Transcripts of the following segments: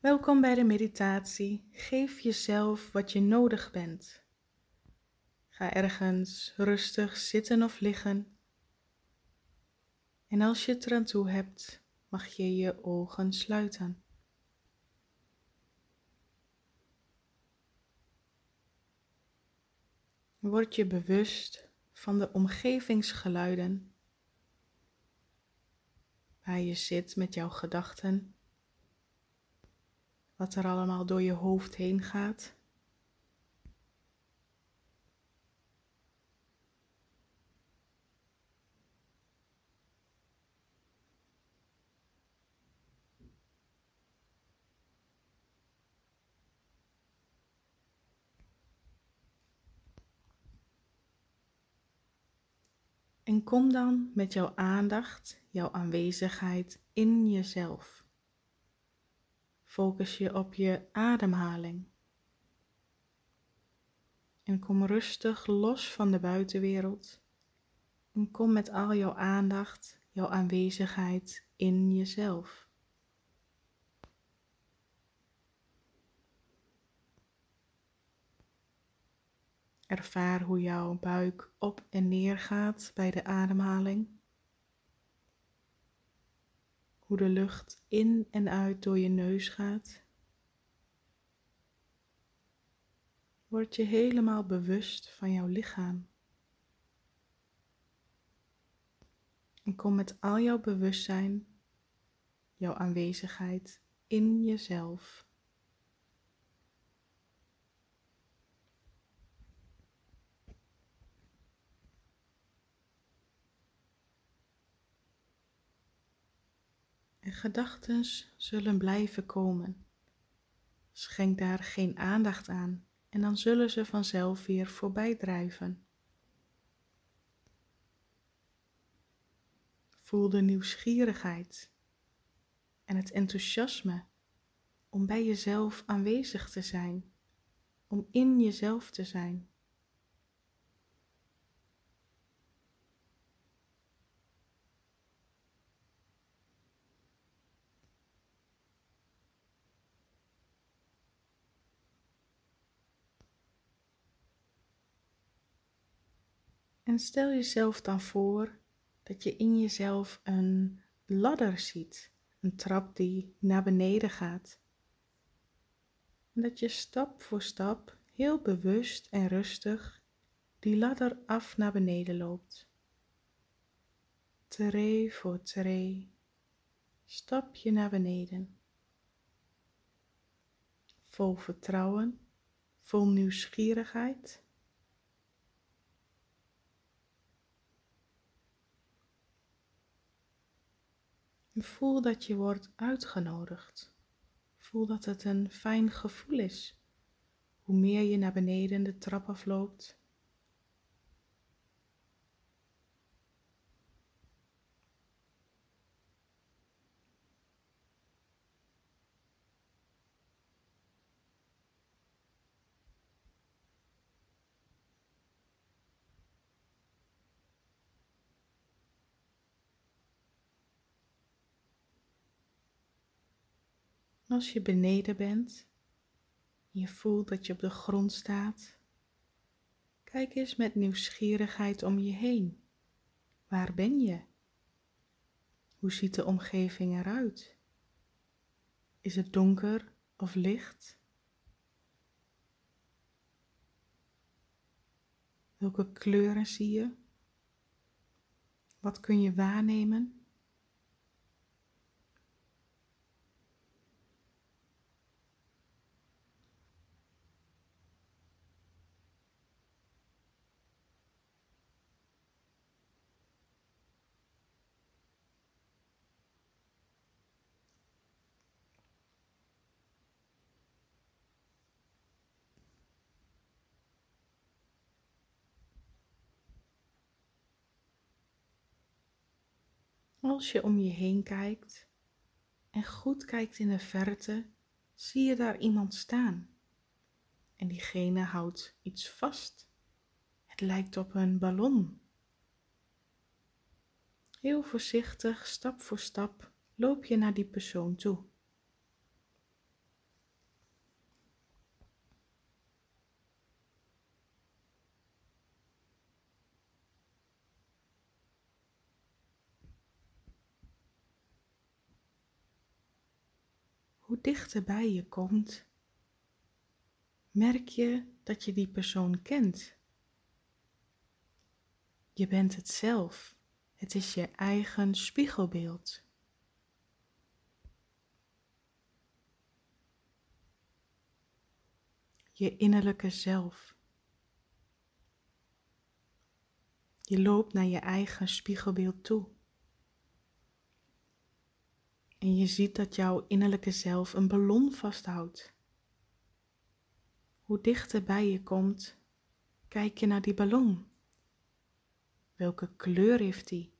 Welkom bij de meditatie. Geef jezelf wat je nodig bent. Ga ergens rustig zitten of liggen. En als je het eraan toe hebt, mag je je ogen sluiten. Word je bewust van de omgevingsgeluiden waar je zit met jouw gedachten wat er allemaal door je hoofd heen gaat. En kom dan met jouw aandacht, jouw aanwezigheid in jezelf. Focus je op je ademhaling. En kom rustig los van de buitenwereld. En kom met al jouw aandacht, jouw aanwezigheid in jezelf. Ervaar hoe jouw buik op en neer gaat bij de ademhaling. Hoe de lucht in en uit door je neus gaat. Word je helemaal bewust van jouw lichaam. En kom met al jouw bewustzijn, jouw aanwezigheid in jezelf. En gedachten zullen blijven komen. Schenk daar geen aandacht aan en dan zullen ze vanzelf weer voorbij drijven. Voel de nieuwsgierigheid en het enthousiasme om bij jezelf aanwezig te zijn, om in jezelf te zijn. En stel jezelf dan voor dat je in jezelf een ladder ziet, een trap die naar beneden gaat. En dat je stap voor stap heel bewust en rustig die ladder af naar beneden loopt. Tree voor tree, stapje naar beneden. Vol vertrouwen, vol nieuwsgierigheid voel dat je wordt uitgenodigd. Voel dat het een fijn gevoel is. Hoe meer je naar beneden de trap afloopt, Als je beneden bent en je voelt dat je op de grond staat, kijk eens met nieuwsgierigheid om je heen. Waar ben je? Hoe ziet de omgeving eruit? Is het donker of licht? Welke kleuren zie je? Wat kun je waarnemen? Als je om je heen kijkt en goed kijkt in de verte, zie je daar iemand staan. En diegene houdt iets vast. Het lijkt op een ballon. Heel voorzichtig, stap voor stap, loop je naar die persoon toe. Hoe dichter bij je komt, merk je dat je die persoon kent. Je bent het zelf. Het is je eigen spiegelbeeld. Je innerlijke zelf. Je loopt naar je eigen spiegelbeeld toe. En je ziet dat jouw innerlijke zelf een ballon vasthoudt. Hoe dichter bij je komt, kijk je naar die ballon. Welke kleur heeft die?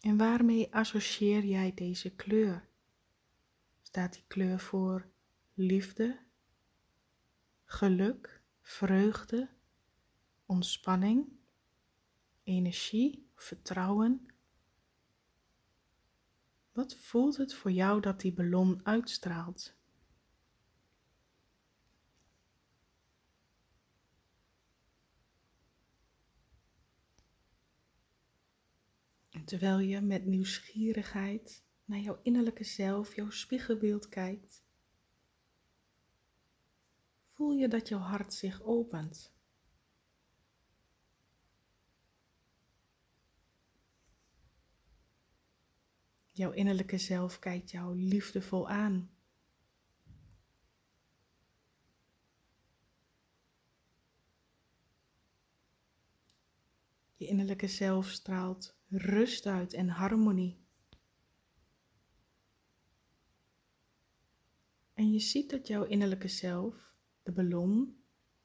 En waarmee associeer jij deze kleur? Staat die kleur voor liefde, geluk, vreugde, ontspanning, energie, vertrouwen? Wat voelt het voor jou dat die ballon uitstraalt? Terwijl je met nieuwsgierigheid naar jouw innerlijke zelf, jouw spiegelbeeld kijkt, voel je dat jouw hart zich opent. Jouw innerlijke zelf kijkt jou liefdevol aan. Je innerlijke zelf straalt rust uit en harmonie. En je ziet dat jouw innerlijke zelf de ballon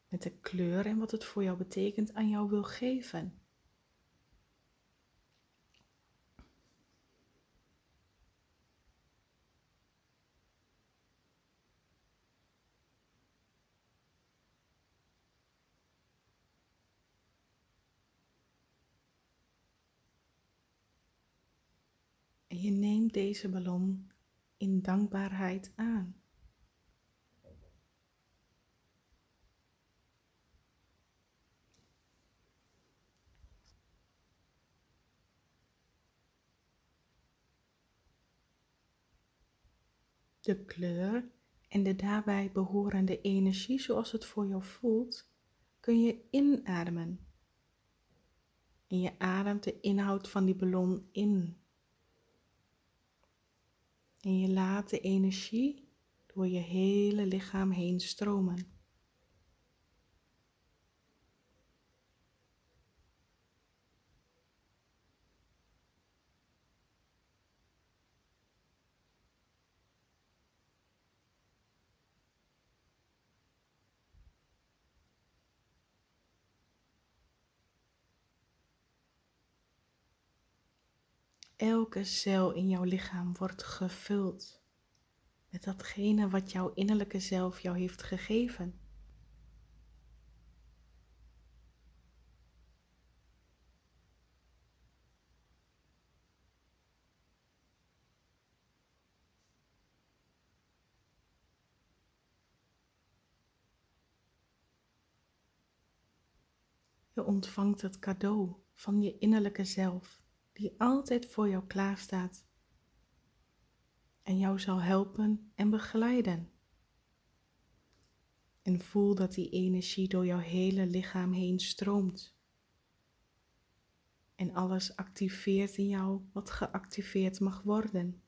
met de kleur en wat het voor jou betekent aan jou wil geven. En je neemt deze ballon in dankbaarheid aan. De kleur en de daarbij behorende energie zoals het voor jou voelt, kun je inademen. En je ademt de inhoud van die ballon in. En je laat de energie door je hele lichaam heen stromen. Elke cel in jouw lichaam wordt gevuld met datgene wat jouw innerlijke zelf jou heeft gegeven. Je ontvangt het cadeau van je innerlijke zelf die altijd voor jou klaarstaat en jou zal helpen en begeleiden. En voel dat die energie door jouw hele lichaam heen stroomt. En alles activeert in jou wat geactiveerd mag worden.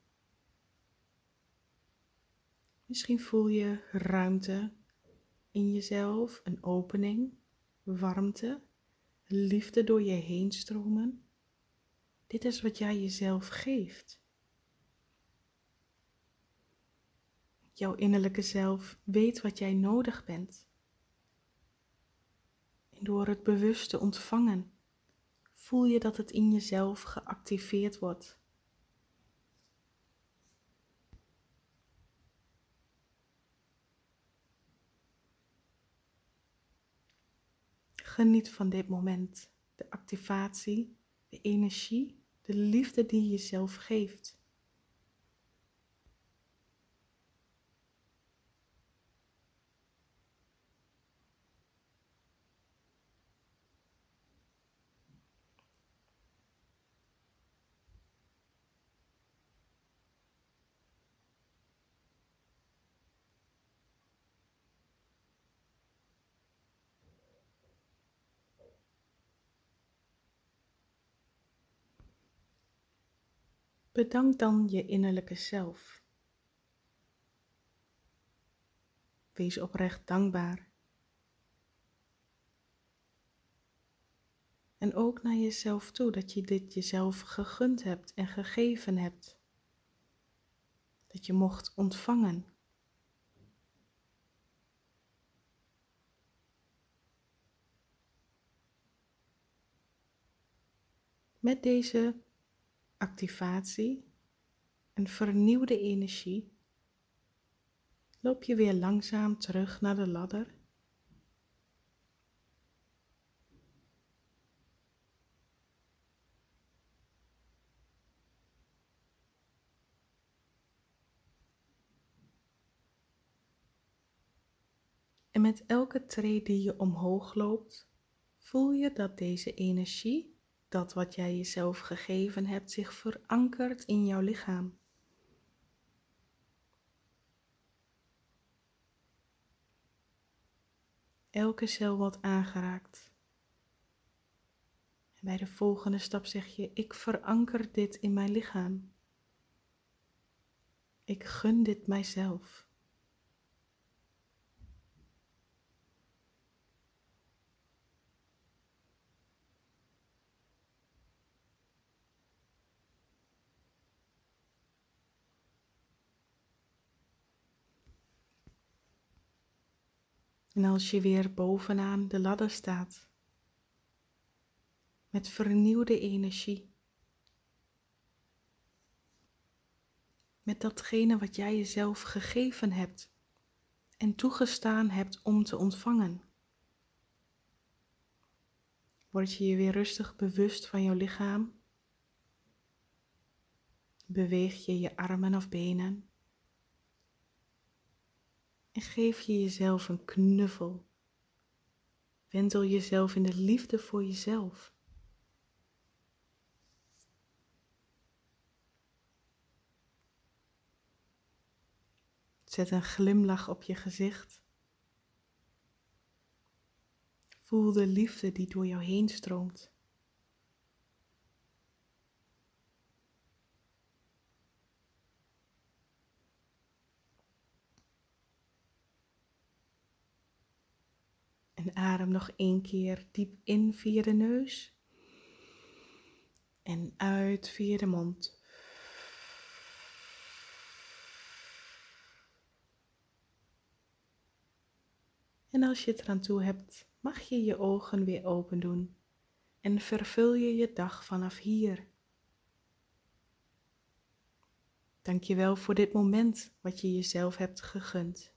Misschien voel je ruimte in jezelf, een opening, warmte, liefde door je heen stromen. Dit is wat jij jezelf geeft. Jouw innerlijke zelf weet wat jij nodig bent. En door het bewust te ontvangen, voel je dat het in jezelf geactiveerd wordt. Geniet van dit moment, de activatie, de energie de liefde die je jezelf geeft. Bedank dan je innerlijke zelf. Wees oprecht dankbaar. En ook naar jezelf toe dat je dit jezelf gegund hebt en gegeven hebt. Dat je mocht ontvangen. Met deze activatie en vernieuwde energie loop je weer langzaam terug naar de ladder. En met elke tree die je omhoog loopt, voel je dat deze energie dat wat jij jezelf gegeven hebt zich verankert in jouw lichaam. Elke cel wordt aangeraakt. En bij de volgende stap zeg je: Ik veranker dit in mijn lichaam. Ik gun dit mijzelf. En als je weer bovenaan de ladder staat, met vernieuwde energie, met datgene wat jij jezelf gegeven hebt en toegestaan hebt om te ontvangen, word je je weer rustig bewust van jouw lichaam. Beweeg je je armen of benen. En geef je jezelf een knuffel. Wendel jezelf in de liefde voor jezelf. Zet een glimlach op je gezicht. Voel de liefde die door jou heen stroomt. En adem nog één keer diep in via de neus. En uit via de mond. En als je het eraan toe hebt, mag je je ogen weer open doen en vervul je je dag vanaf hier. Dank je wel voor dit moment wat je jezelf hebt gegund.